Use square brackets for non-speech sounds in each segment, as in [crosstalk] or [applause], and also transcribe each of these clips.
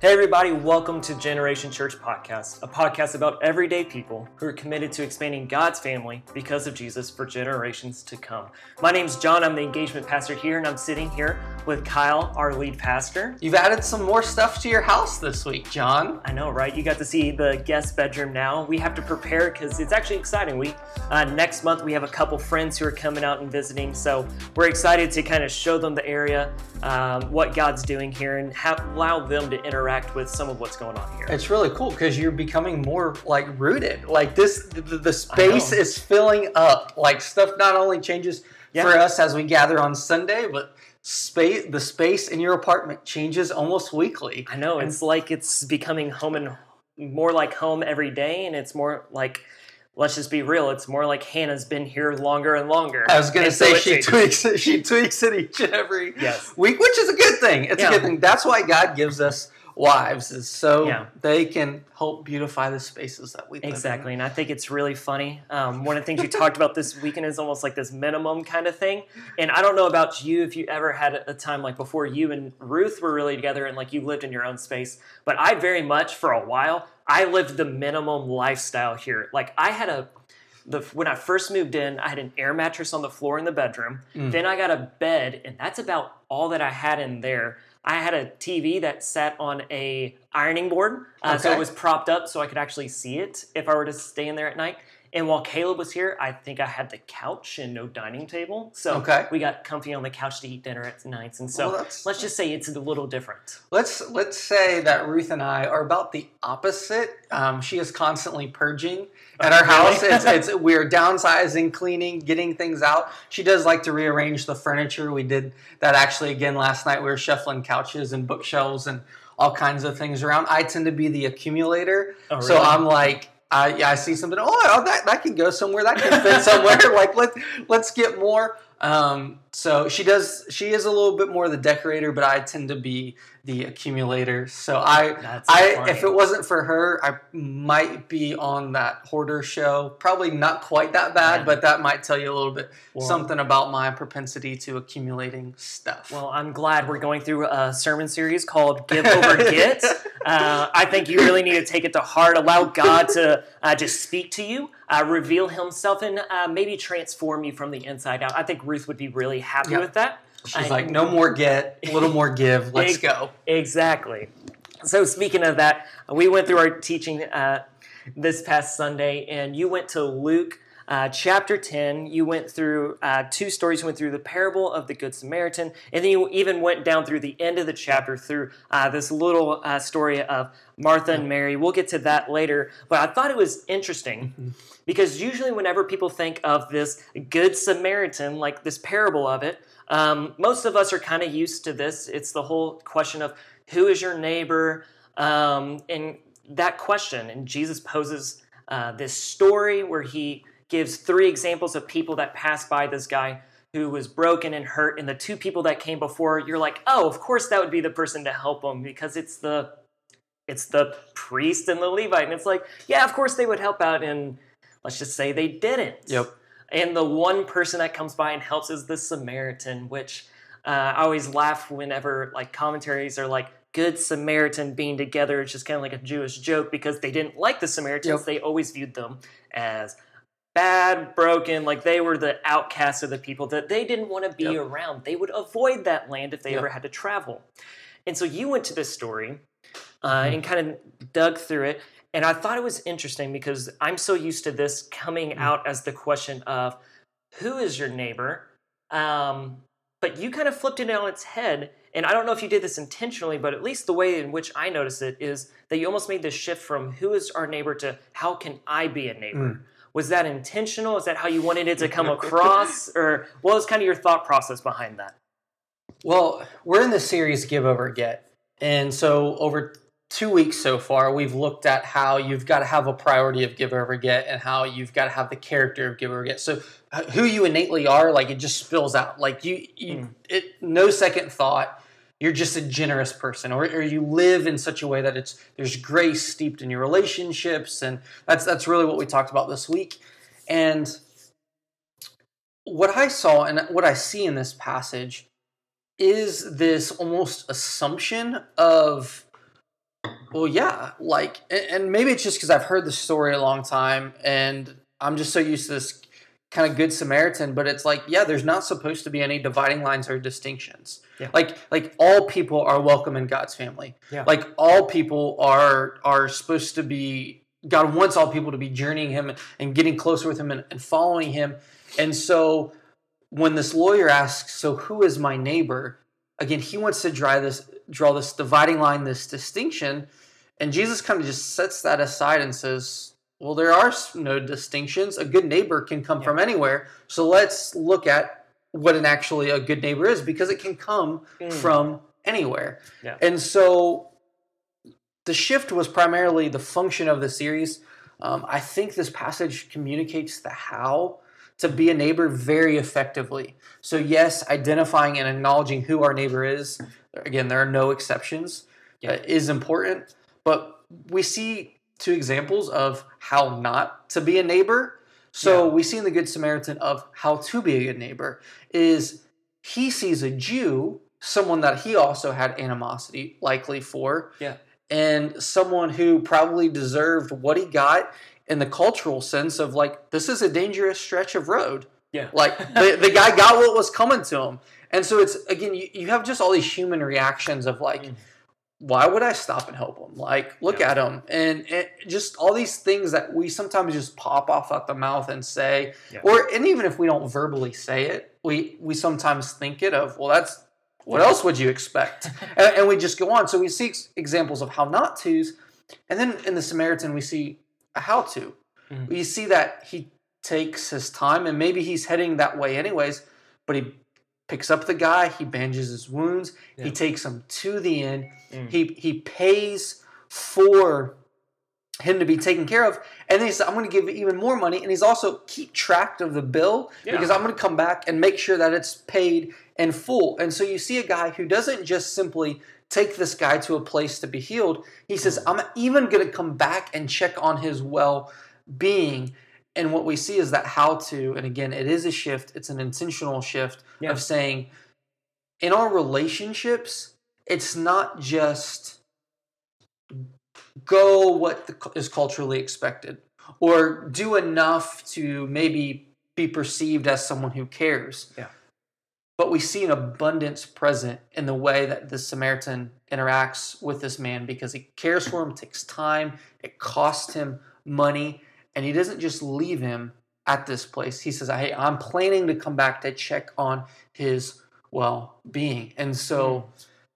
Hey, everybody, welcome to Generation Church Podcast, a podcast about everyday people who are committed to expanding God's family because of Jesus for generations to come. My name is John, I'm the engagement pastor here, and I'm sitting here with Kyle, our lead pastor. You've added some more stuff to your house this week, John. I know, right? You got to see the guest bedroom now. We have to prepare because it's actually exciting. We uh, Next month, we have a couple friends who are coming out and visiting, so we're excited to kind of show them the area, um, what God's doing here, and have, allow them to interact with some of what's going on here. It's really cool because you're becoming more like rooted. Like this, the, the space is filling up. Like stuff not only changes yeah. for us as we gather on Sunday, but space the space in your apartment changes almost weekly. I know. It's like it's becoming home and more like home every day, and it's more like let's just be real. It's more like Hannah's been here longer and longer. I was going to say so she tweaks she tweaks it each and every yes. week, which is a good thing. It's yeah. a good thing. That's why God gives us wives is so yeah. they can help beautify the spaces that we exactly and i think it's really funny um, one of the things you talked about this weekend is almost like this minimum kind of thing and i don't know about you if you ever had a time like before you and ruth were really together and like you lived in your own space but i very much for a while i lived the minimum lifestyle here like i had a the, when I first moved in, I had an air mattress on the floor in the bedroom. Mm. Then I got a bed, and that's about all that I had in there. I had a TV that sat on a ironing board, uh, okay. so it was propped up so I could actually see it if I were to stay in there at night. And while Caleb was here, I think I had the couch and no dining table. So okay. we got comfy on the couch to eat dinner at nights. And so well, let's just say it's a little different. Let's let's say that Ruth and I are about the opposite. Um, she is constantly purging at our house. it's, [laughs] it's we're downsizing, cleaning, getting things out. She does like to rearrange the furniture. We did that actually again last night. We were shuffling couches and bookshelves and all kinds of things around. I tend to be the accumulator. Oh, really? So I'm like I I see something. Oh, that that can go somewhere. That can fit somewhere. [laughs] like let let's get more. Um, so she does. She is a little bit more the decorator, but I tend to be the accumulator. So I, That's I, funny. if it wasn't for her, I might be on that hoarder show. Probably not quite that bad, yeah. but that might tell you a little bit well, something about my propensity to accumulating stuff. Well, I'm glad we're going through a sermon series called "Give Over [laughs] Get." uh, I think you really need to take it to heart. Allow God to uh, just speak to you, uh, reveal Himself, and uh, maybe transform you from the inside out. I think Ruth would be really happy yep. with that. She's I, like, no more get, a little more give. [laughs] Let's go. Exactly. So speaking of that, we went through our teaching uh, this past Sunday, and you went to Luke uh, chapter 10. You went through uh, two stories. You went through the parable of the Good Samaritan, and then you even went down through the end of the chapter through uh, this little uh, story of Martha and Mary. We'll get to that later, but I thought it was interesting. Mm-hmm. Because usually, whenever people think of this Good Samaritan, like this parable of it, um, most of us are kind of used to this. It's the whole question of who is your neighbor? Um, and that question, and Jesus poses uh, this story where he gives three examples of people that passed by this guy who was broken and hurt, and the two people that came before, you're like, oh, of course that would be the person to help him because it's the it's the priest and the Levite, and it's like, yeah, of course they would help out, and let's just say they didn't. Yep. And the one person that comes by and helps is the Samaritan, which uh, I always laugh whenever like commentaries are like, Good Samaritan being together. It's just kind of like a Jewish joke because they didn't like the Samaritans. Yep. They always viewed them as bad, broken, like they were the outcasts of the people that they didn't want to be yep. around. They would avoid that land if they yep. ever had to travel. And so you went to this story uh, mm-hmm. and kind of dug through it. And I thought it was interesting because I'm so used to this coming mm. out as the question of who is your neighbor? Um, but you kind of flipped it on its head. And I don't know if you did this intentionally, but at least the way in which I notice it is that you almost made this shift from who is our neighbor to how can I be a neighbor? Mm. Was that intentional? Is that how you wanted it to come [laughs] across? or what was kind of your thought process behind that? Well, we're in the series Give Over Get. And so over two weeks so far, we've looked at how you've got to have a priority of give over get and how you've got to have the character of give over get. So uh, who you innately are, like it just spills out. Like you, you mm. it, no second thought. You're just a generous person, or, or you live in such a way that it's there's grace steeped in your relationships, and that's that's really what we talked about this week. And what I saw and what I see in this passage is this almost assumption of Well, yeah, like, and, and maybe it's just because I've heard the story a long time, and I'm just so used to this kind of good Samaritan. But it's like, yeah, there's not supposed to be any dividing lines or distinctions. Yeah. Like, like all people are welcome in God's family. Yeah. Like all people are are supposed to be. God wants all people to be journeying Him and getting closer with Him and, and following Him. And so, when this lawyer asks, "So who is my neighbor?" Again, he wants to draw this draw this dividing line, this distinction, and Jesus kind of just sets that aside and says, "Well, there are no distinctions. A good neighbor can come Yeah. from anywhere. So let's look at what an actually a good neighbor is because it can come Mm. from anywhere." Yeah. And so the shift was primarily the function of the series. Um, I think this passage communicates the how to be a neighbor very effectively. So, yes, identifying and acknowledging who our neighbor is, again, there are no exceptions, Yeah. uh, is important. But we see two examples of how not to be a neighbor. So, Yeah. we see in the Good Samaritan of how to be a good neighbor is he sees a Jew, someone that he also had animosity likely for, Yeah. and someone who probably deserved what he got in the cultural sense of like this is a dangerous stretch of road Yeah. like the, [laughs] the guy got what was coming to him and so it's again you, you have just all these human reactions of like Mm. Why would i stop and help him like look Yeah. at him and, and just all these things that we sometimes just pop off at the mouth and say Yeah. or and even if we don't verbally say it we we sometimes think it of well that's what else would you expect [laughs] and, and we just go on so we see examples of how not to's and then in the samaritan we see a how to Mhm. we see that he takes his time and maybe he's heading that way anyways but he picks up the guy he bandages his wounds Yeah. he takes him to the inn Mm. he he pays for him to be taken care of and then he said i'm going to give you even more money and he's also keep track of the bill Yeah. because i'm going to come back and make sure that it's paid in full and so you see a guy who doesn't just simply take this guy to a place to be healed he says i'm even going to come back and check on his well-being and what we see is that how to and again it is a shift it's an intentional shift Yeah. of saying in our relationships it's not just go what the, is culturally expected or do enough to maybe be perceived as someone who cares. Yeah. But we see an abundance present in the way that the Samaritan interacts with this man because he cares for him, takes time, it costs him money, and he doesn't just leave him at this place. He says, Hey, I'm planning to come back to check on his well being. And so,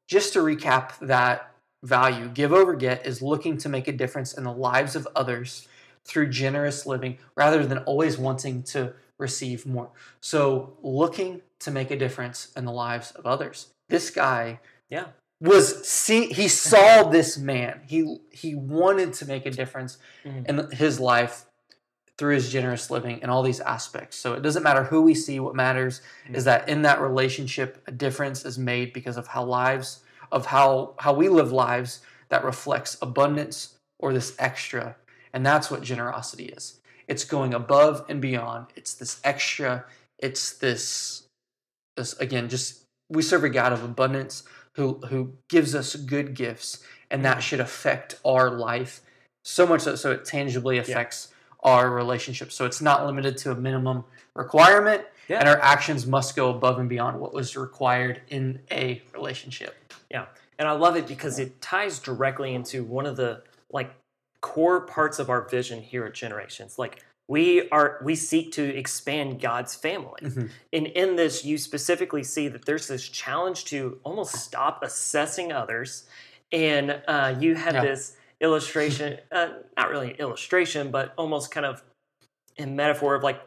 just to recap that value, give over get is looking to make a difference in the lives of others through generous living rather than always wanting to receive more. So, looking to make a difference in the lives of others. This guy Yeah. was see he saw this man. He he wanted to make a difference Mhm. in his life through his generous living and all these aspects. So it doesn't matter who we see, what matters mm-hmm. is that in that relationship a difference is made because of how lives of how how we live lives that reflects abundance or this extra. And that's what generosity is. It's going above and beyond. It's this extra. It's this this again just we serve a God of abundance who who gives us good gifts and that mm-hmm. should affect our life so much so, so it tangibly affects our relationship. So it's not limited to a minimum requirement Yeah. and our actions must go above and beyond what was required in a relationship. Yeah. And I love it because it ties directly into one of the like core parts of our vision here at Generations. Like we are we seek to expand God's family. Mhm. And in this you specifically see that there's this challenge to almost stop assessing others. And uh, you had Yeah. this illustration, uh, not really an illustration, but almost kind of a metaphor of like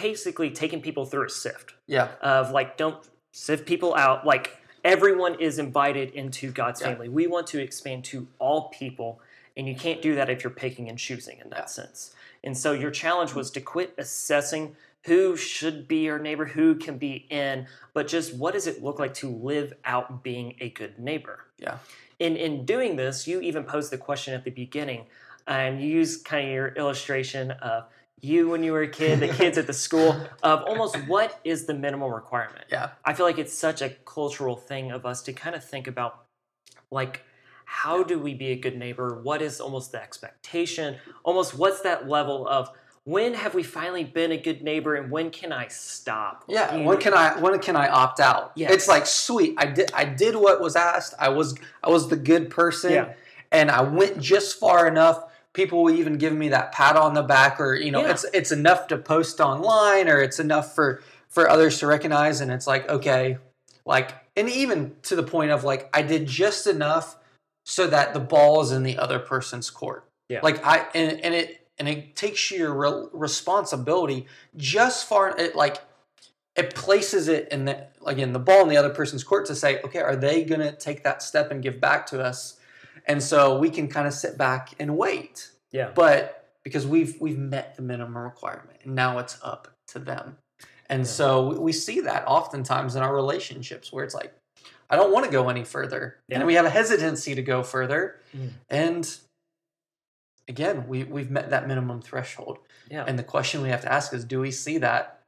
basically taking people through a sift Yeah. of like don't sift people out like everyone is invited into god's Yeah. family we want to expand to all people and you can't do that if you're picking and choosing in that Yeah. sense and so your challenge was to quit assessing who should be your neighbor who can be in but just what does it look like to live out being a good neighbor Yeah. in in doing this you even posed the question at the beginning and you used kind of your illustration of you when you were a kid the kids at the school [laughs] of almost what is the minimum requirement Yeah. I feel like it's such a cultural thing of us to kind of think about like how do we be a good neighbor? What is almost the expectation? Almost what's that level of when have we finally been a good neighbor and when can I stop? Yeah, You- when can I when can I opt out? Yes. It's like sweet. I did I did what was asked. I was I was the good person Yeah. and I went just far enough. People will even give me that pat on the back or you know, Yeah. it's it's enough to post online or it's enough for for others to recognize and it's like okay, like and even to the point of like I did just enough so that the ball is in the other person's court. Yeah. Like I and, and it and it takes your re- responsibility just far it like it places it in the again the ball in the other person's court to say okay are they going to take that step and give back to us and so we can kind of sit back and wait Yeah. but because we've we've met the minimum requirement and now it's up to them and Yeah. so we- we see that oftentimes in our relationships where it's like i don't want to go any further Yeah. and we have a hesitancy to go further Mm. and again we, we've met that minimum threshold Yeah. and the question we have to ask is do we see that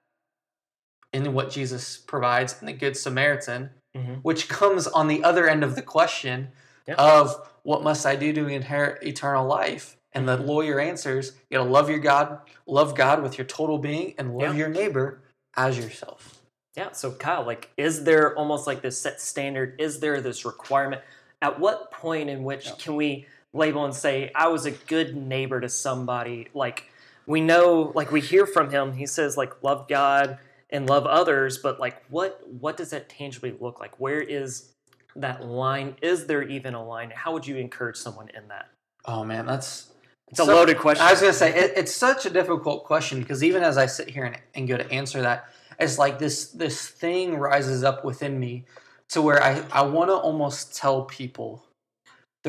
in what jesus provides in the good samaritan Mhm. which comes on the other end of the question Yeah. of what must I do to inherit eternal life? And the Mhm. lawyer answers, you gotta love your God, love God with your total being, and love Yeah. your neighbor as yourself. Yeah. So, Kyle, like, is there almost like this set standard? Is there this requirement? At what point in which Yeah. can we label and say, I was a good neighbor to somebody? Like, we know, like, we hear from him, he says, like, love God and love others, but like, what what does that tangibly look like? Where is that line? Is there even a line? How would you encourage someone in that? Oh man, that's It's a so- loaded question. I was gonna say it, it's such a difficult question because even as I sit here and, and go to answer that, it's like this this thing rises up within me to where I, I want to almost tell people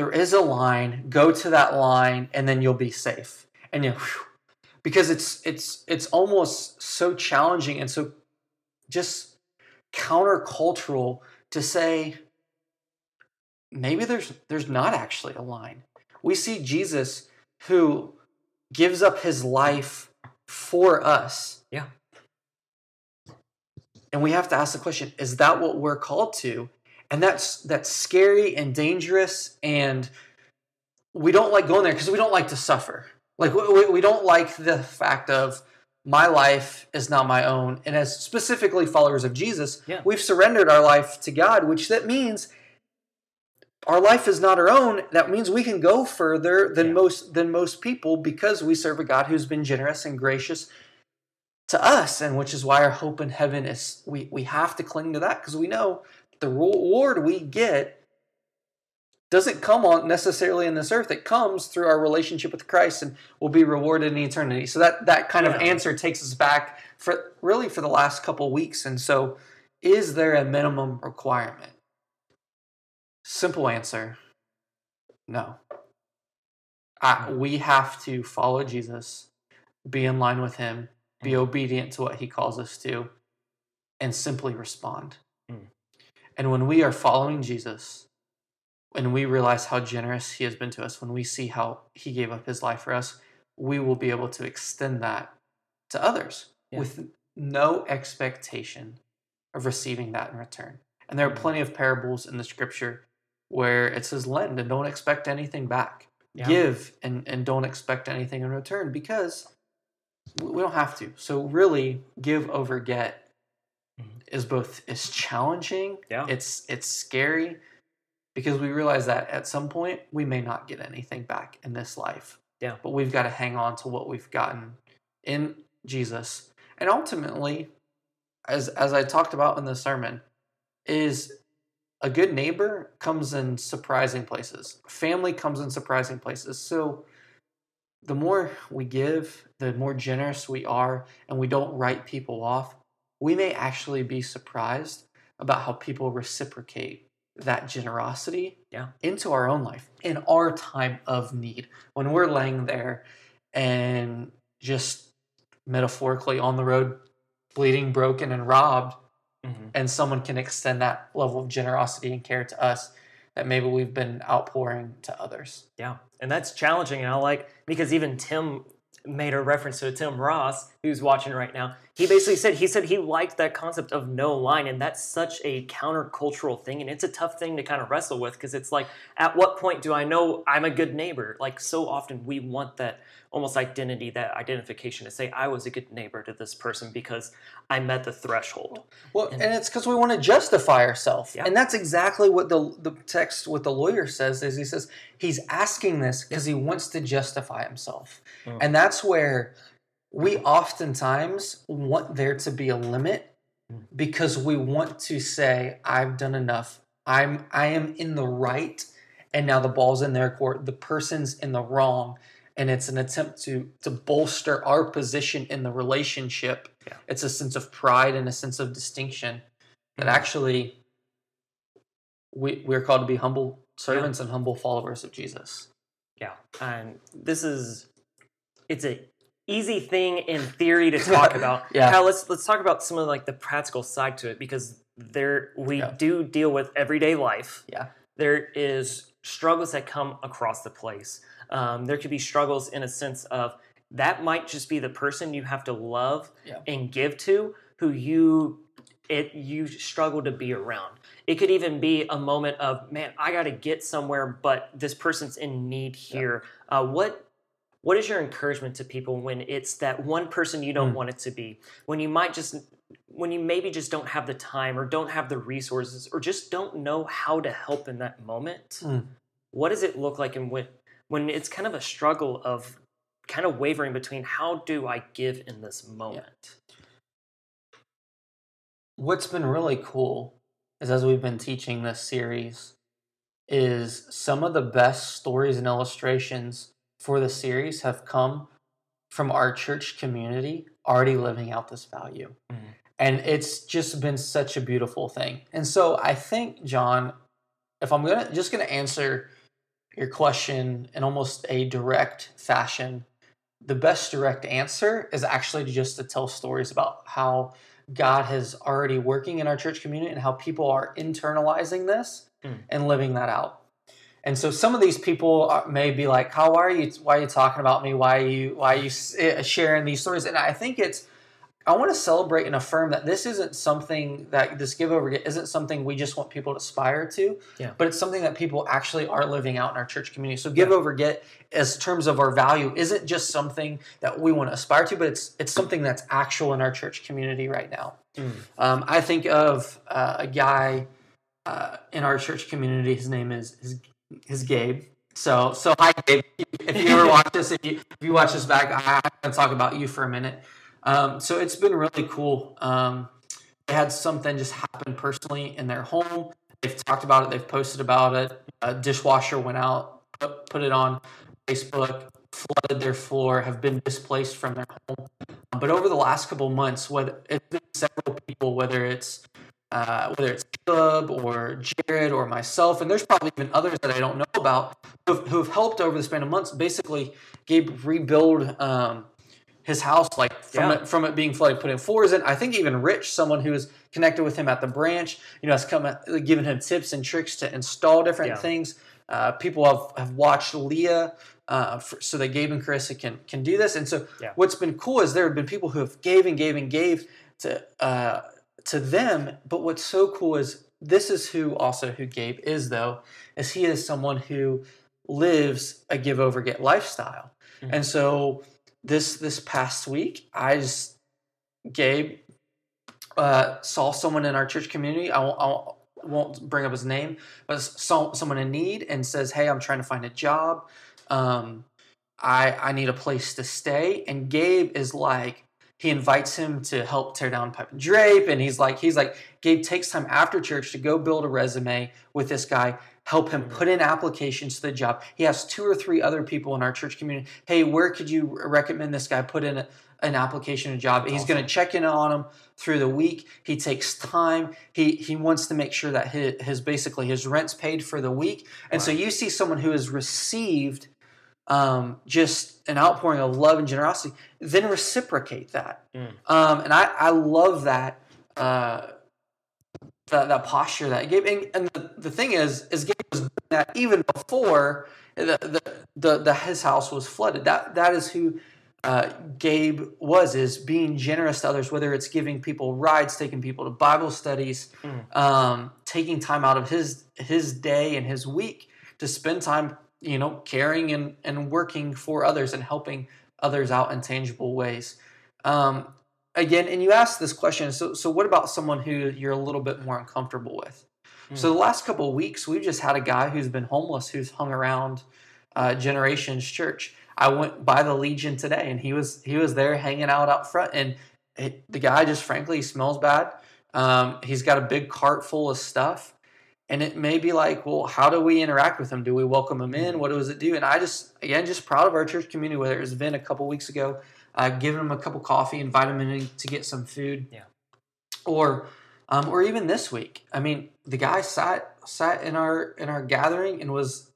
there is a line, go to that line, and then you'll be safe. And you because it's it's it's almost so challenging and so just countercultural to say maybe there's there's not actually a line. We see Jesus who gives up his life for us. Yeah. And we have to ask the question, is that what we're called to? And that's that's scary and dangerous and we don't like going there because we don't like to suffer. Like we, we- don't like the fact of my life is not my own. And as specifically followers of Jesus, Yeah. we've surrendered our life to God, which that means our life is not our own. That means we can go further than Yeah. most than most people because we serve a God who's been generous and gracious to us, and which is why our hope in heaven is we we have to cling to that because we know the reward we get doesn't come on necessarily in this earth. It comes through our relationship with Christ and will be rewarded in eternity. So that that kind of answer takes us back for really for the last couple weeks. And so is there a minimum requirement? Simple answer. No. I, hmm. we have to follow Jesus, be in line with him, be hmm. obedient to what he calls us to, and simply respond. And when we are following Jesus, when we realize how generous he has been to us, when we see how he gave up his life for us, we will be able to extend that to others Yeah. with no expectation of receiving that in return. And there are Mhm. plenty of parables in the scripture where it says, lend and don't expect anything back. Yeah. Give and, and don't expect anything in return because we don't have to. So really give over get. Mm-hmm. is both is challenging, Yeah. it's it's scary because we realize that at some point we may not get anything back in this life. Yeah. But we've got to hang on to what we've gotten in Jesus. And ultimately, as as I talked about in the sermon, is a good neighbor comes in surprising places. Family comes in surprising places. So the more we give, the more generous we are, and we don't write people off, we may actually be surprised about how people reciprocate that generosity Yeah. into our own life in our time of need. When we're laying there and just metaphorically on the road, bleeding, broken, and robbed, Mhm. and someone can extend that level of generosity and care to us that maybe we've been outpouring to others. Yeah, and that's challenging. And I like because even Tim made a reference to Tim Ross, who's watching right now. He basically said he said he liked that concept of no line, and that's such a countercultural thing, and it's a tough thing to kind of wrestle with because it's like, at what point do I know I'm a good neighbor? Like so often we want that almost identity, that identification to say I was a good neighbor to this person because I met the threshold. Well, and, and it's because we want to justify ourselves, Yeah. and that's exactly what the the text, what the lawyer says is he says he's asking this because he wants to justify himself, Mm. and that's where we oftentimes want there to be a limit because we want to say I've done enough, I'm I am in the right, and now the ball's in their court, the person's in the wrong. And it's an attempt to to bolster our position in the relationship. Yeah. It's a sense of pride and a sense of distinction that Mhm. actually we we're called to be humble servants and humble followers of Jesus. Yeah, and this is it's a easy thing in theory to talk [laughs] about. Yeah. Kyle, let's let's talk about some of like the practical side to it because there we Yeah. do deal with everyday life. Yeah. There is struggles that come across the place. Um, there could be struggles in a sense of that might just be the person you have to love Yeah. and give to who you it you struggle to be around. It could even be a moment of man, I got to get somewhere, but this person's in need here. Uh, what what is your encouragement to people when it's that one person you don't Mm. want it to be? When you might just when you maybe just don't have the time or don't have the resources or just don't know how to help in that moment. Mm. What does it look like and when when it's kind of a struggle of kind of wavering between how do I give in this moment? What's been really cool is as we've been teaching this series is some of the best stories and illustrations for the series have come from our church community already living out this value. Mhm. And it's just been such a beautiful thing. And so I think John if I'm to just going to answer your question in almost a direct fashion, the best direct answer is actually just to tell stories about how God has already working in our church community and how people are internalizing this Mm. and living that out. And so some of these people are, may be like, "How are you? Why are you talking about me? Why are you? Why are you eh, sharing these stories?" And I think it's I want to celebrate and affirm that this isn't something that this give over get isn't something we just want people to aspire to, Yeah. but it's something that people actually are living out in our church community. So give Yeah. over get as terms of our value isn't just something that we want to aspire to, but it's it's something that's actual in our church community right now. Mm. Um, I think of uh, a guy uh, in our church community. His name is is, is Gabe. So so hi Gabe. If you ever watch this, if you if you watch this back, I, gonna talk about you for a minute. Um, so it's been really cool. Um, they had something just happen personally in their home. They've talked about it. They've posted about it. A dishwasher went out, put, put it on Facebook, flooded their floor, have been displaced from their home. But over the last couple months, whether it's been several people, whether it's uh, whether it's Caleb or Jared or myself, and there's probably even others that I don't know about who have, who have helped over the span of months. Basically, Gabe rebuild um, his house like from Yeah. it from it being flooded, putting floors in. I think even Rich, someone who is connected with him at the branch, you know, has come at- giving him tips and tricks to install different Yeah. things. Uh, people have, have watched Leah uh, for, so that Gabe and Carissa can can do this. And so Yeah. what's been cool is there have been people who have gave and gave and gave to uh, to them. But what's so cool is this is who also who Gabe is though, is he is someone who lives a give over get lifestyle. Mhm. And so this this past week, I just Gabe uh, saw someone in our church community. I won't, I won't bring up his name, but saw someone in need and says, "Hey, I'm trying to find a job. Um, I I need a place to stay." And Gabe is like, he invites him to help tear down pipe and drape, and he's like, he's like, Gabe takes time after church to go build a resume with this guy. Help him put in applications to the job. He has two or three other people in our church community. Hey, where could you recommend this guy put in a, an application, a job? He's going to check in on him through the week. He takes time. He he wants to make sure that his, his basically his rent's paid for the week. And so you see someone who has received um, just an outpouring of love and generosity, then reciprocate that. Mm. Um, and I, I love that, uh, that that posture that Gabe. And, and the, the thing is, is Gabe was doing that even before the, the, the, the his house was flooded. That that is who uh, Gabe was is being generous to others, whether it's giving people rides, taking people to Bible studies, Mm. um, taking time out of his his day and his week to spend time, you know, caring and, and working for others and helping others out in tangible ways. Um, again, and you asked this question. So, so what about someone who you're a little bit more uncomfortable with? So the last couple of weeks, we've just had a guy who's been homeless who's hung around uh, Generations Church. I went by the Legion today, and he was he was there hanging out out front, and it, the guy just frankly smells bad. Um, he's got a big cart full of stuff, and it may be like, well, how do we interact with them? Do we welcome them in? What does it do? And I just again just proud of our church community. Whether it was Vin a couple weeks ago, uh, giving him a cup of coffee, inviting him in to get some food, Yeah. or um, or even this week. I mean, the guy sat sat in our in our gathering and was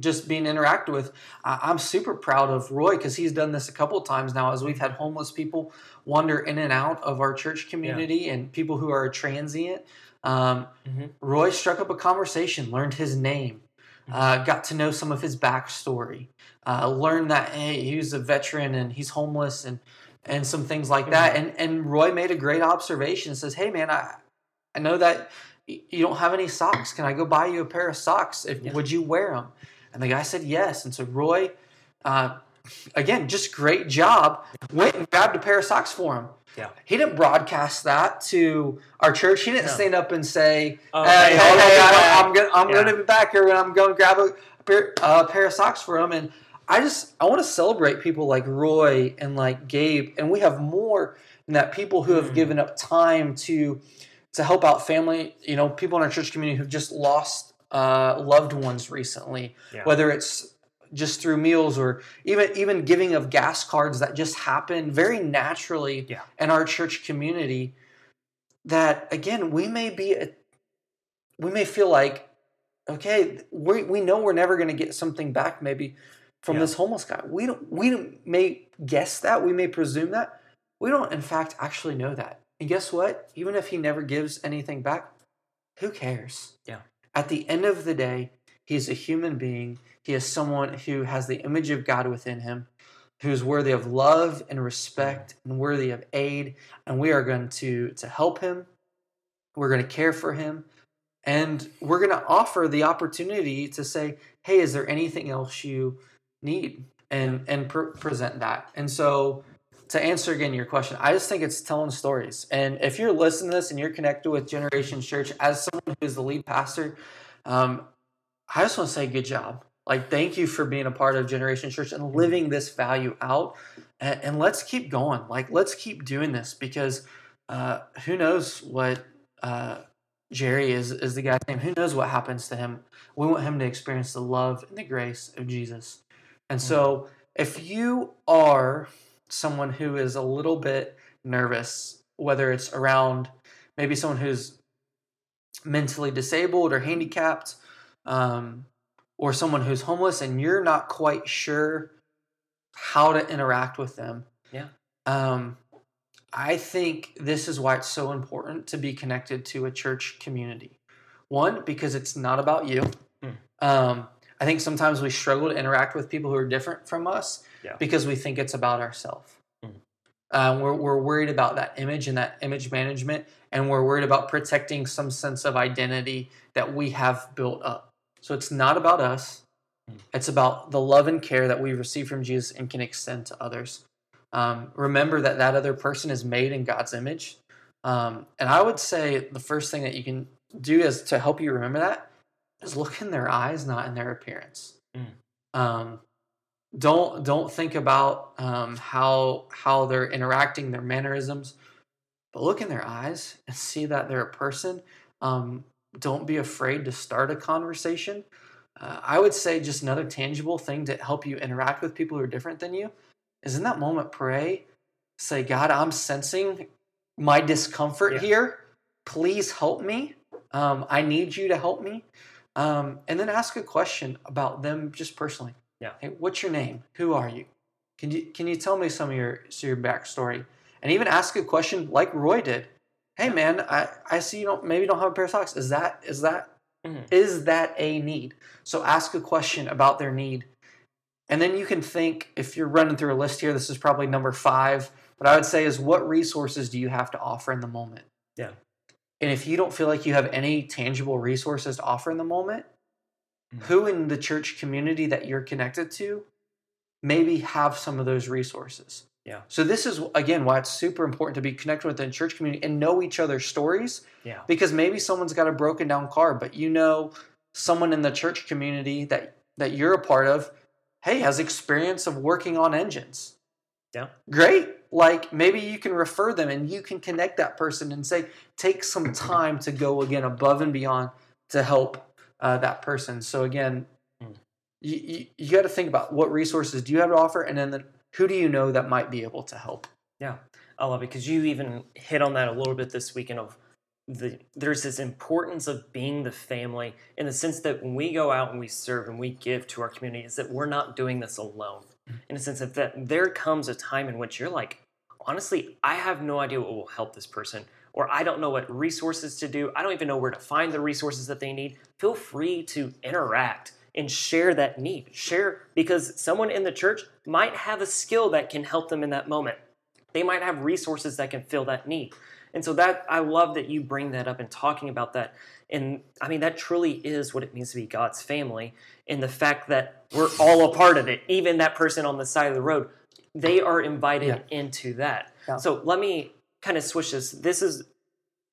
just being interacted with. I, I'm super proud of Roy because he's done this a couple of times now. As we've had homeless people wander in and out of our church community and people who are transient. Um, Mhm. Roy struck up a conversation, learned his name, uh, got to know some of his backstory, uh, learned that hey, he was a veteran and he's homeless and and some things like that. And and Roy made a great observation. Says, "Hey man, I I know that you don't have any socks. Can I go buy you a pair of socks? If, Yeah. Would you wear them?" And the guy said yes. And so Roy, uh, again, just great job. Went and grabbed a pair of socks for him. Yeah. He didn't broadcast that to our church. He didn't No. stand up and say, Oh, "Hey, hey, hey, I'll be hey, back." I, am gonna, I'm Yeah. gonna be back here, and I'm going to grab a, a pair, a pair of socks for him." And I just, I want to celebrate people like Roy and like Gabe, and we have more than that. People who have Mm. given up time to to help out family. You know, people in our church community who've just lost uh, loved ones recently, Yeah. whether it's just through meals or even even giving of gas cards that just happen very naturally Yeah. in our church community that again we may be a, we may feel like okay we, we know we're never going to get something back maybe from Yeah. this homeless guy we don't we don't, may guess that we may presume that we don't in fact actually know that and guess what even if he never gives anything back who cares Yeah. at the end of the day he's a human being he is someone who has the image of god within him who's worthy of love and respect and worthy of aid and we are going to to help him. We're going to care for him and we're going to offer the opportunity to say hey is there anything else you need? and and pr- present that. And so to answer again your question i just think it's telling stories. And if you're listening to this and you're connected with Generation church as someone who's the lead pastor um, i just want to say good job like thank you for being a part of generation church and living this value out. And, and let's keep going. Like let's keep doing this because uh, who knows what uh, jerry is is the guy's name. Who knows what happens to him. We want him to experience the love and the grace of jesus. And so if you are someone who is a little bit nervous whether it's around maybe someone who's mentally disabled or handicapped um, or someone who's homeless and you're not quite sure how to interact with them. Yeah. Um, I think this is why it's so important to be connected to a church community. One, because it's not about you. Hmm. Um, I think sometimes we struggle to interact with people who are different from us Yeah. because we think it's about ourselves. Hmm. Uh, we're, we're worried about that image and that image management, and we're worried about protecting some sense of identity that we have built up. So it's not about us. Hmm. It's about the love and care that we receive from Jesus and can extend to others. Um, remember that that other person is made in God's image. Um, and I would say the first thing that you can do is to help you remember that is look in their eyes, not in their appearance. Mm. Um, don't don't think about um, how how they're interacting, their mannerisms, but look in their eyes and see that they're a person. Don't be afraid to start a conversation. Uh, I would say just another tangible thing to help you interact with people who are different than you is in that moment pray, say, God, I'm sensing my discomfort Yeah. here. Please help me. Um, I need you to help me. Um, and then ask a question about them just personally. Yeah. Hey, what's your name? Who are you? Can you can you tell me some of your so your backstory? And even ask a question like Roy did. Hey man, I, I see you don't maybe you don't have a pair of socks. Is that is that Mhm. is that a need? So ask a question about their need And then you can think, if you're running through a list here, this is probably number five. But I would say is what resources do you have to offer in the moment? Yeah. And if you don't feel like you have any tangible resources to offer in the moment, Mhm. who in the church community that you're connected to maybe have some of those resources? Yeah. So this is again why it's super important to be connected with the church community and know each other's stories Yeah. because maybe someone's got a broken down car, but you know someone in the church community that that you're a part of, hey, has experience of working on engines. Yeah. Great. Like maybe you can refer them and you can connect that person and say, take some time to go again above and beyond to help uh, that person. So again, Mm. you, you, you got to think about what resources do you have to offer, and then the, who do you know that might be able to help. Yeah, I love it because you even hit on that a little bit this weekend of the there's this importance of being the family in the sense that when we go out and we serve and we give to our community is that we're not doing this alone. Mm-hmm. In a sense of that there comes a time in which you're like, honestly, I have no idea what will help this person, or I don't know what resources to do. I don't even know where to find the resources that they need. Feel free to interact and share that need. Share because someone in the church might have a skill that can help them in that moment. They might have resources that can fill that need. And so that I love that you bring that up and talking about that. And I mean that truly is what it means to be God's family and the fact that we're all a part of it. Even that person on the side of the road, they are invited Yeah. into that. Yeah. So let me kind of switch this. This is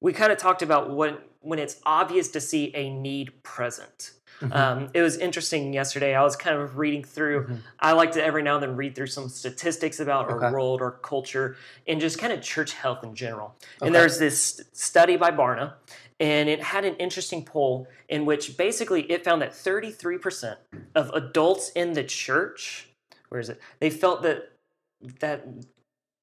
we kind of talked about when when it's obvious to see a need present. Mhm. Um, it was interesting yesterday. I was kind of reading through. Mhm. I like to every now and then read through some statistics about Okay. our world, our culture, and just kind of church health in general. And Okay. there's this study by Barna, and it had an interesting poll in which basically it found that 33% of adults in the church, where is it? They felt that that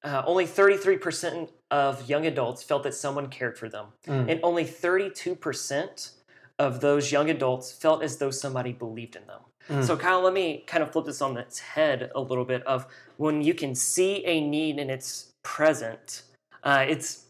uh, only 33% of young adults felt that someone cared for them, Mm. and only 32% of those young adults felt as though somebody believed in them. Mm. So, Kyle, let me kind of flip this on its head a little bit. Of when you can see a need and it's present, uh, it's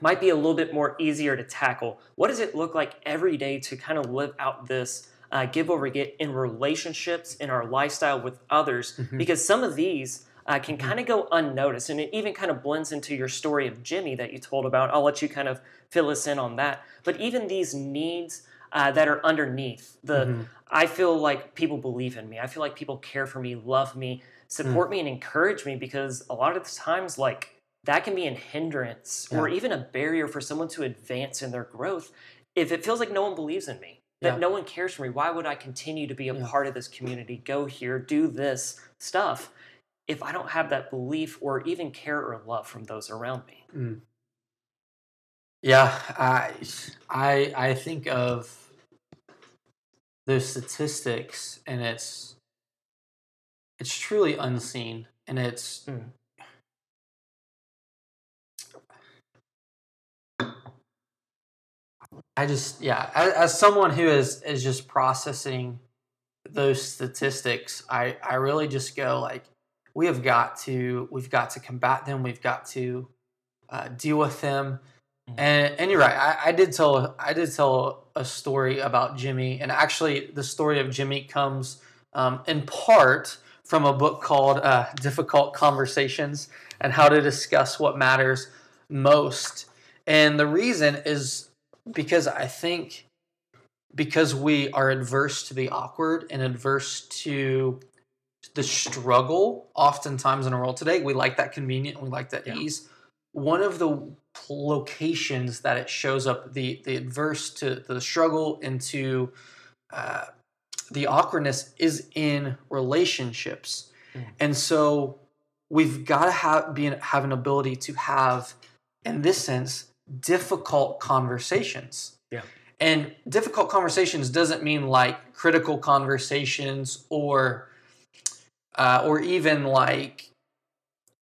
might be a little bit more easier to tackle. What does it look like every day to kind of live out this uh, give over get in relationships in our lifestyle with others? Mhm. Because some of these uh, can Mhm. kind of go unnoticed, and it even kind of blends into your story of Jimmy that you told about. I'll let you kind of fill us in on that. But even these needs uh, that are underneath the Mhm. I feel like people believe in me. I feel like people care for me, love me, support me, and encourage me because a lot of the times, like, that can be a hindrance or even a barrier for someone to advance in their growth. If it feels like no one believes in me, that Yeah. no one cares for me, why would I continue to be a Yeah. part of this community, go here, do this stuff, if I don't have that belief or even care or love from those around me? Mm. Yeah, I I I think of those statistics, and it's it's truly unseen, and it's Mm. I just yeah, as, as someone who is is just processing those statistics, I I really just go like we have got to we've got to combat them. We've got to uh, deal with them. Mhm. And and you're right. I, I did tell I did tell a story about Jimmy, and actually the story of Jimmy comes um, in part from a book called uh, "Difficult Conversations" and how to discuss what matters most. And the reason is because I think because we are adverse to the awkward and adverse to the struggle oftentimes in a world today we like that convenient we like that Yeah. ease one of the locations that it shows up the the adverse to the struggle into uh, the awkwardness is in relationships Mm. and so we've got to have be have an ability to have in this sense difficult conversations Yeah. and difficult conversations doesn't mean like critical conversations or uh, or even like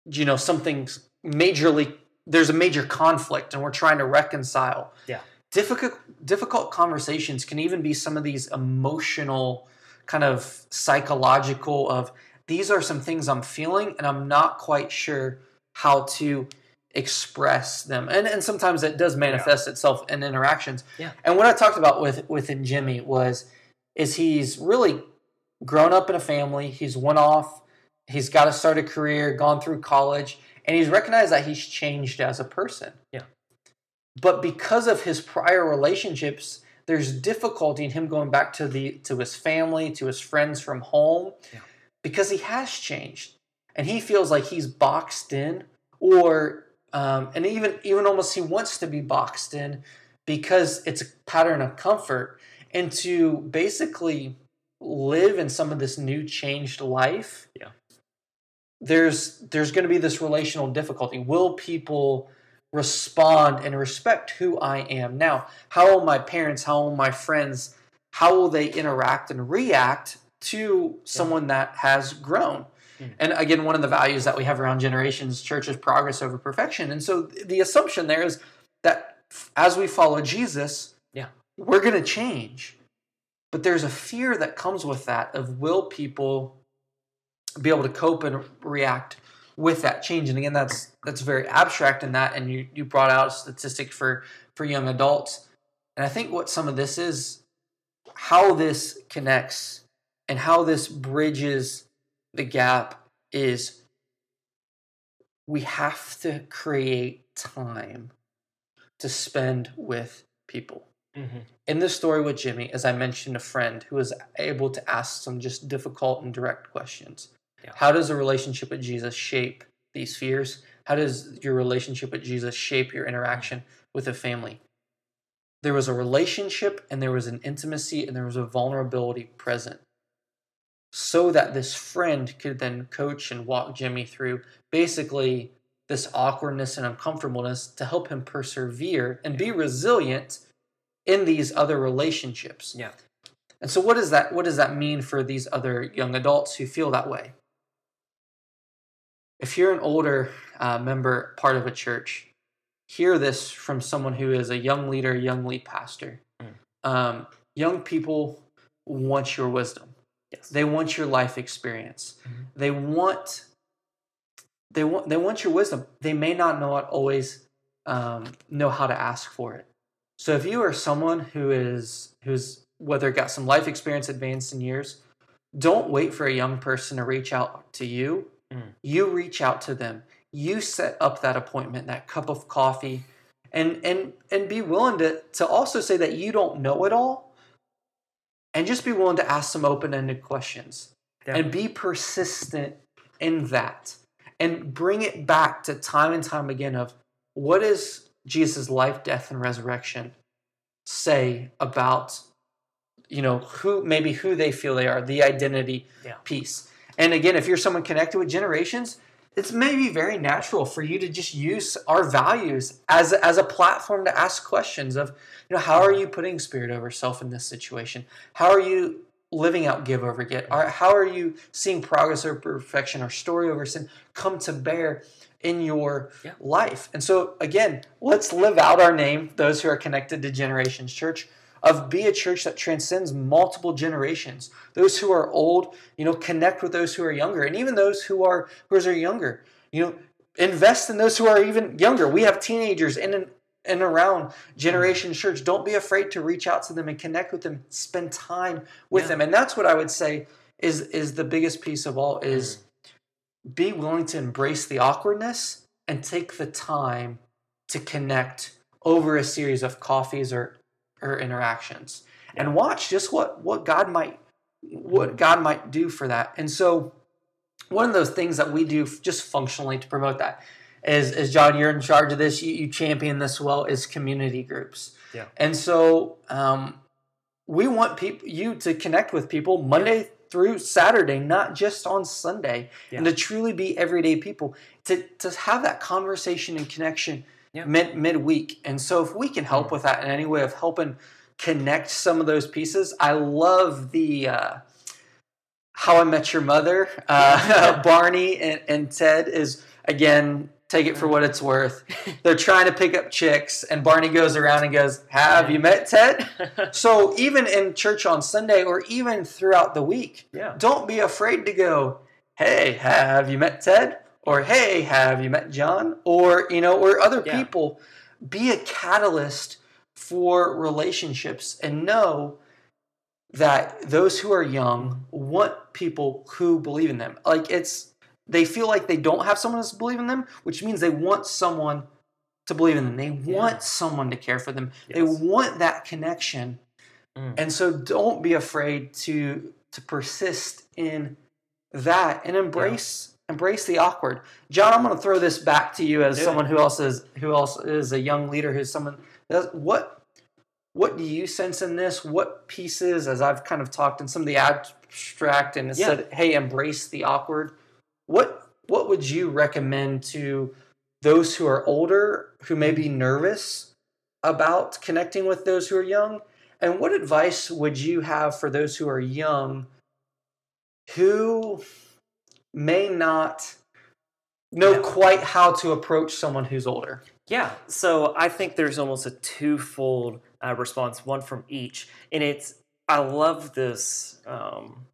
you know something's majorly there's a major conflict and we're trying to reconcile Yeah. difficult difficult conversations can even be some of these emotional kind of psychological of these are some things i'm feeling and i'm not quite sure how to express them and and sometimes it does manifest itself in interactions Yeah. and what i talked about with within jimmy was is he's really grown up in a family. He's went off. He's got to start a career, gone through college, and he's recognized that he's changed as a person. Yeah. But because of his prior relationships, there's difficulty in him going back to the to his family, to his friends from home, Yeah. because he has changed, and he feels like he's boxed in, or um, and even even almost he wants to be boxed in because it's a pattern of comfort, and to basically live in some of this new changed life. Yeah. There's there's going to be this relational difficulty. Will people respond and respect who I am. Now, how will my parents, how will my friends, how will they interact and react to someone that has grown? Mm. And again, one of the values that we have around generations, church is progress over perfection. And so the assumption there is that as we follow Jesus, Yeah. we're going to change. But there's a fear that comes with that of will people be able to cope and react with that change? And again that's that's very abstract in that and you you brought out a statistic for for young adults. And i think what some of this is how this connects and how this bridges the gap is we have to create time to spend with people Mm-hmm. in this story with Jimmy, as I mentioned, a friend who was able to ask some just difficult and direct questions. Yeah. How does a relationship with Jesus shape these fears? How does your relationship with Jesus shape your interaction with a family? There was a relationship, and there was an intimacy, and there was a vulnerability present. So that this friend could then coach and walk Jimmy through basically this awkwardness and uncomfortableness to help him persevere and be resilient in these other relationships. Yeah. And so what does that what does that mean for these other young adults who feel that way? If you're an older uh, member part of a church, hear this from someone who is a young leader, young lead pastor. Mm. Um, young people want your wisdom. Yes. They want your life experience. Mhm. They want they want they want your wisdom. They may not know always um, know how to ask for it. So if you are someone who is who's whether got some life experience advanced in years, don't wait for a young person to reach out to you. Mm. You reach out to them. You set up that appointment, that cup of coffee, and and and be willing to to also say that you don't know it all, and just be willing to ask some open ended questions Yeah. and be persistent in that and bring it back to time and time again of what is jesus life death and resurrection say about you know who maybe who they feel they are the identity Yeah. piece. And again if you're someone connected with generations it's maybe very natural for you to just use our values as as a platform to ask questions of you know how are you putting spirit over self in this situation? How are you living out give over get? How are you seeing progress over perfection or story over sin come to bear in your Yeah. life. And so again let's live out our name those who are connected to generations church of be a church that transcends multiple generations. Those who are old you know connect with those who are younger. And even those who are who are younger you know invest in those who are even younger. We have teenagers in and, and around generation church. Don't be afraid to reach out to them and connect with them spend time with Yeah. them. And that's what i would say is is the biggest piece of all is mm-hmm. Be willing to embrace the awkwardness and take the time to connect over a series of coffees or or interactions and watch just what what God might what God might do for that. And so one of those things that we do just functionally to promote that is is John you're in charge of this you, you champion this well is community groups. Yeah. And so um, we want people you to connect with people Monday through Saturday, not just on Sunday, and to truly be everyday people to to have that conversation and connection Yeah. mid midweek. And so if we can help with that in any way of helping connect some of those pieces, I love the uh, How I Met Your Mother. Uh, [laughs] Barney and, and Ted is again. Take it for what it's mm-hmm. worth. They're trying to pick up chicks, and Barney goes around and goes, "Have you met Ted?" [laughs] So even in church on Sunday, or even throughout the week, yeah. don't be afraid to go, hey, have you met Ted? Or hey, have you met John? Or, you know, or other Yeah. people. Be a catalyst for relationships and know that those who are young want people who believe in them. Like it's they feel like they don't have someone to believe in them, which means they want someone to believe in them. They want Yeah. someone to care for them. They want that connection. Mm. And so don't be afraid to to persist in that and embrace embrace the awkward. John, I'm going to throw this back to you as it. someone who else is who else is a young leader who's someone what what do you sense in this? What pieces as I've kind of talked in some of the abstract and Yeah. said, "Hey, embrace the awkward." What what would you recommend to those who are older who may be nervous about connecting with those who are young? And what advice would you have for those who are young who may not know quite how to approach someone who's older? Yeah, so I think there's almost a twofold uh, response, one from each, and it's I love this. Um,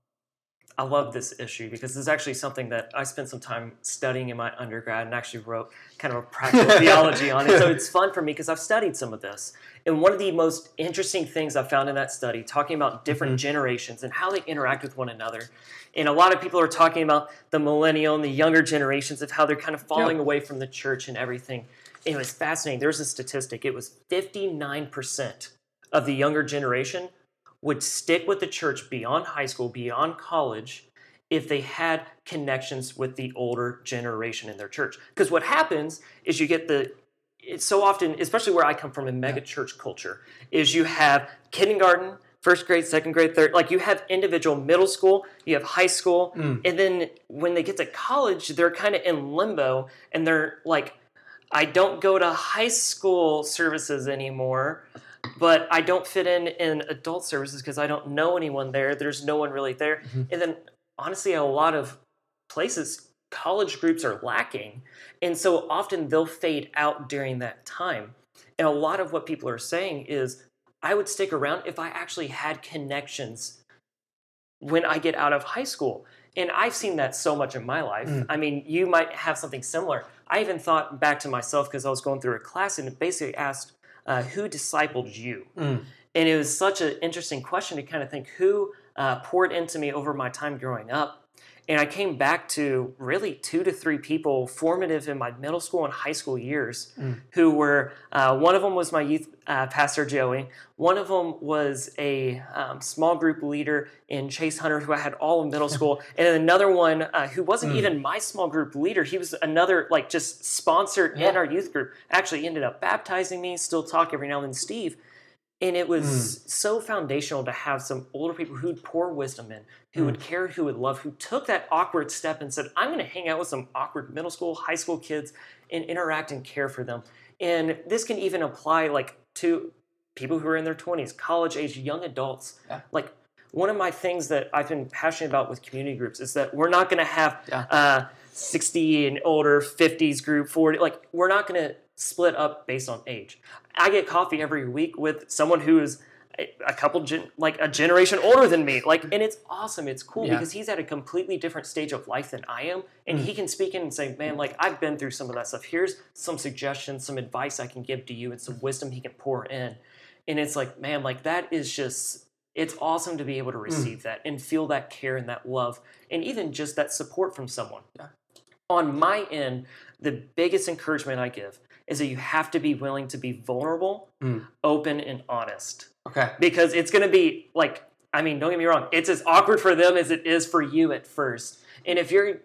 I love this issue because this is actually something that I spent some time studying in my undergrad and actually wrote kind of a practical [laughs] theology on it. So it's fun for me because I've studied some of this. And one of the most interesting things I found in that study, talking about different mm-hmm. generations and how they interact with one another. And a lot of people are talking about the millennial and the younger generations of how they're kind of falling Yep. away from the church and everything. And it was fascinating. There was a statistic. It was 59% of the younger generation would stick with the church beyond high school, beyond college, if they had connections with the older generation in their church. Because what happens is you get the it's so often, especially where I come from in mega church culture, is you have kindergarten, first grade, second grade, third, like you have individual middle school, you have high school, Mm. and then when they get to college, they're kind of in limbo and they're like, I don't go to high school services anymore, but I don't fit in in adult services because I don't know anyone there. There's no one really there. Mhm. And then, honestly, a lot of places, college groups are lacking. And so often they'll fade out during that time. And a lot of what people are saying is, I would stick around if I actually had connections when I get out of high school. And I've seen that so much in my life. Mm. I mean, you might have something similar. I even thought back to myself because I was going through a class and it basically asked, uh, Who discipled you? Mm. And it was such an interesting question to kind of think who uh, poured into me over my time growing up. And I came back to really two to three people formative in my middle school and high school years Mm. who were, uh, one of them was my youth uh, pastor, Joey. One of them was a um, small group leader in Chase Hunter who I had all in middle [laughs] school. and then another one uh, who wasn't Mm. even my small group leader. He was another, like, just sponsored Yeah. in our youth group. Actually ended up baptizing me, still talk every now and then, Steve. And it was Mm. so foundational to have some older people who'd pour wisdom in, who would care, who would love, who took that awkward step and said, I'm going to hang out with some awkward middle school, high school kids and interact and care for them. And this can even apply like to people who are in their 20s, college age, young adults. Yeah. Like one of my things that I've been passionate about with community groups is that we're not going to have Yeah. uh, 60 and older, 50s group, 40. Like we're not going to split up based on age. I get coffee every week with someone who is a, couple gen, like a generation older than me. Like, and it's awesome. It's cool Yeah. because he's at a completely different stage of life than I am, and Mm. he can speak in and say, "Man, like I've been through some of that stuff. Here's some suggestions, some advice I can give to you, and some wisdom he can pour in." And it's like, man, like that is just. It's awesome to be able to Mm. receive that and feel that care and that love, and even just that support from someone. Yeah. On my end, the biggest encouragement I give is that you have to be willing to be vulnerable, Mm. open, and honest Okay. because it's going to be like i mean don't get me wrong it's as awkward for them as it is for you at first and if you're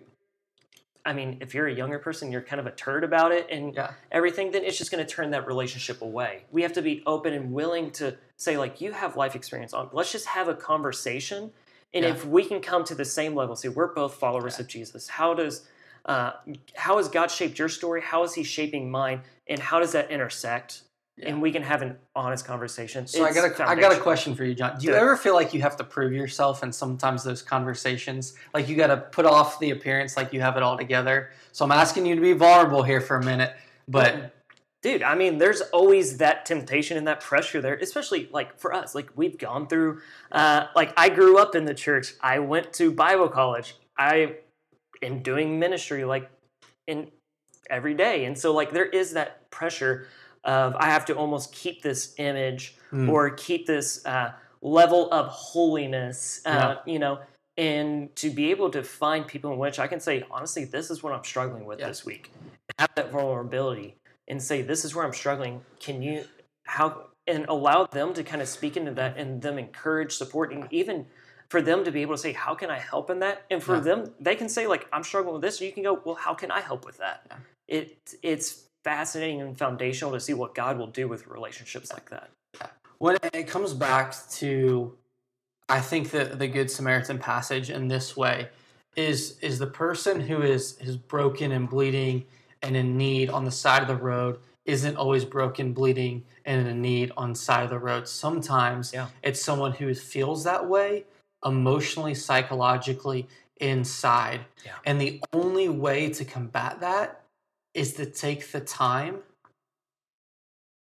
i mean if you're a younger person you're kind of a turd about it and Yeah. everything then it's just going to turn that relationship away we have to be open and willing to say like you have life experience on let's just have a conversation and Yeah. if we can come to the same level see we're both followers of jesus how does uh, how has god shaped your story how is he shaping mine and how does that intersect Yeah. and we can have an honest conversation So I It's got a I got a question for you, John. Do you Good. ever feel like you have to prove yourself And sometimes those conversations? Like you got to put off the appearance like you have it all together. So I'm asking you to be vulnerable here for a minute, but dude i mean there's always that temptation and that pressure there especially like for us like we've gone through uh, like i grew up in the church i went to bible college i am doing ministry like in every day and so like there is that pressure of i have to almost keep this image Mm. or keep this uh, level of holiness, uh, Yeah. you know, and to be able to find people in which I can say, honestly, this is what I'm struggling with Yeah. this week. Have that vulnerability and say, this is where I'm struggling. Can you, how, and allow them to kind of speak into that and them encourage, support, and even for them to be able to say, how can I help in that? And for Yeah. them, they can say, like, I'm struggling with this. You can go, well, how can I help with that? Yeah. It, it's fascinating and foundational to see what God will do with relationships like that. when it comes back to i think that the good samaritan passage in this way is is the person who is is broken and bleeding and in need on the side of the road isn't always broken bleeding and in need on the side of the road sometimes Yeah. it's someone who feels that way emotionally psychologically inside Yeah. and the only way to combat that is to take the time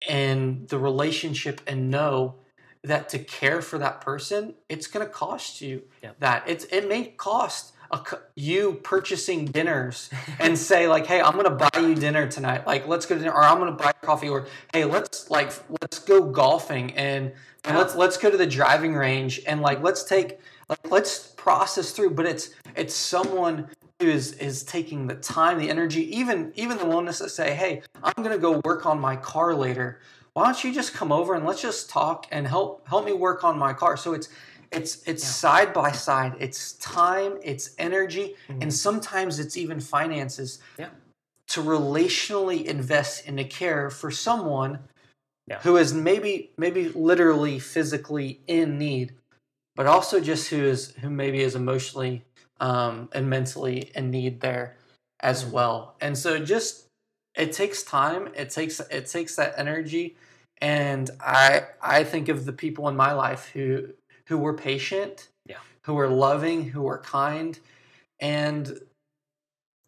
and the relationship and know that to care for that person it's going to cost you Yep. that it's it may cost a, you purchasing dinners and say like hey i'm to buy you dinner tonight. Like let's go to dinner or i'm to buy coffee or hey let's like let's go golfing and, and let's let's go to the driving range and like let's take like let's process through. But it's it's someone who is is taking the time the energy even even the willingness to say hey i'm to go work on my car later. Why don't you just come over and let's just talk and help help me work on my car? So it's it's it's Yeah. side by side it's time it's energy Mhm. and sometimes it's even finances Yeah. to relationally invest in the care for someone Yeah. who is maybe maybe literally physically in need but also just who is who maybe is emotionally um, and mentally in need there as Mhm. well and so just it takes time it takes it takes that energy and i i think of the people in my life who who were patient Yeah. who were loving who were kind and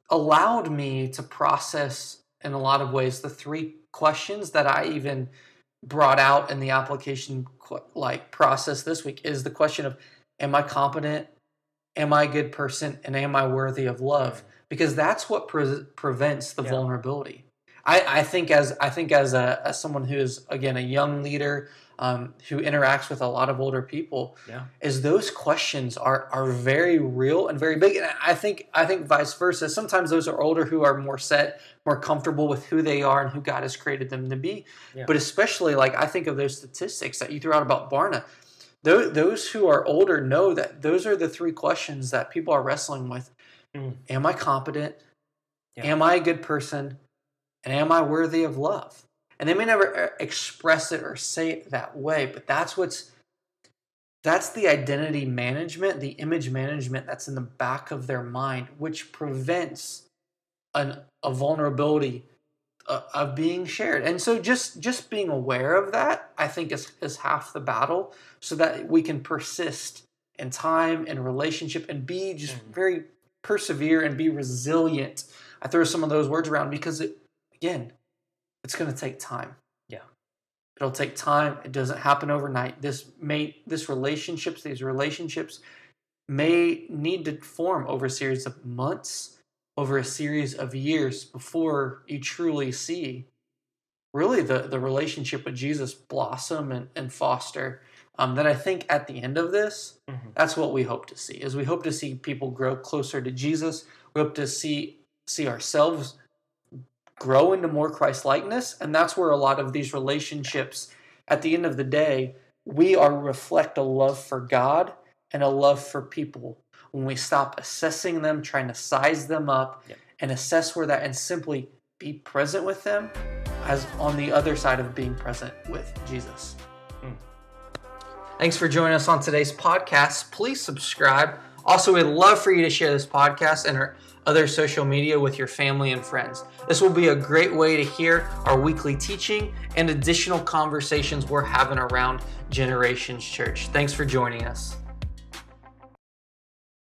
allowed me to process in a lot of ways the three questions that i even brought out in the application like process this week is the question of am i competent? Am i a good person? And am i worthy of love? Because that's what pre- prevents the Yeah. vulnerability. I, I think as i think as a as someone who is again a young leader um, who interacts with a lot of older people Yeah. is those questions are are very real and very big and i think i think vice versa sometimes those are older who are more set more comfortable with who they are and who god has created them to be Yeah. but especially like i think of those statistics that you threw out about barna those, those who are older know that those are the three questions that people are wrestling with Mm. am i competent Yeah. am i a good person and am i worthy of love and they may never uh, express it or say it that way but that's what's that's the identity management the image management that's in the back of their mind which prevents an, a vulnerability uh, of being shared and so just just being aware of that i think is, is half the battle so that we can persist in time and relationship and be just Mhm. very persevere and be resilient i throw some of those words around because it again it's going to take time. Yeah. it'll take time. It doesn't happen overnight. This may this relationships these relationships may need to form over a series of months over a series of years before you truly see really the, the relationship with jesus blossom and, and foster. Um, that i think at the end of this Mhm. that's what we hope to see is we hope to see people grow closer to jesus. We hope to see see ourselves grow into more christ likeness and that's where a lot of these relationships at the end of the day we are reflect a love for god and a love for people when we stop assessing them trying to size them up Yep. and assess where that and simply be present with them as on the other side of being present with jesus Mm. Thanks for joining us on today's podcast. Please subscribe. Also, we'd love for you to share this podcast and our other social media with your family and friends. This will be a great way to hear our weekly teaching and additional conversations we're having around Generations Church. Thanks for joining us.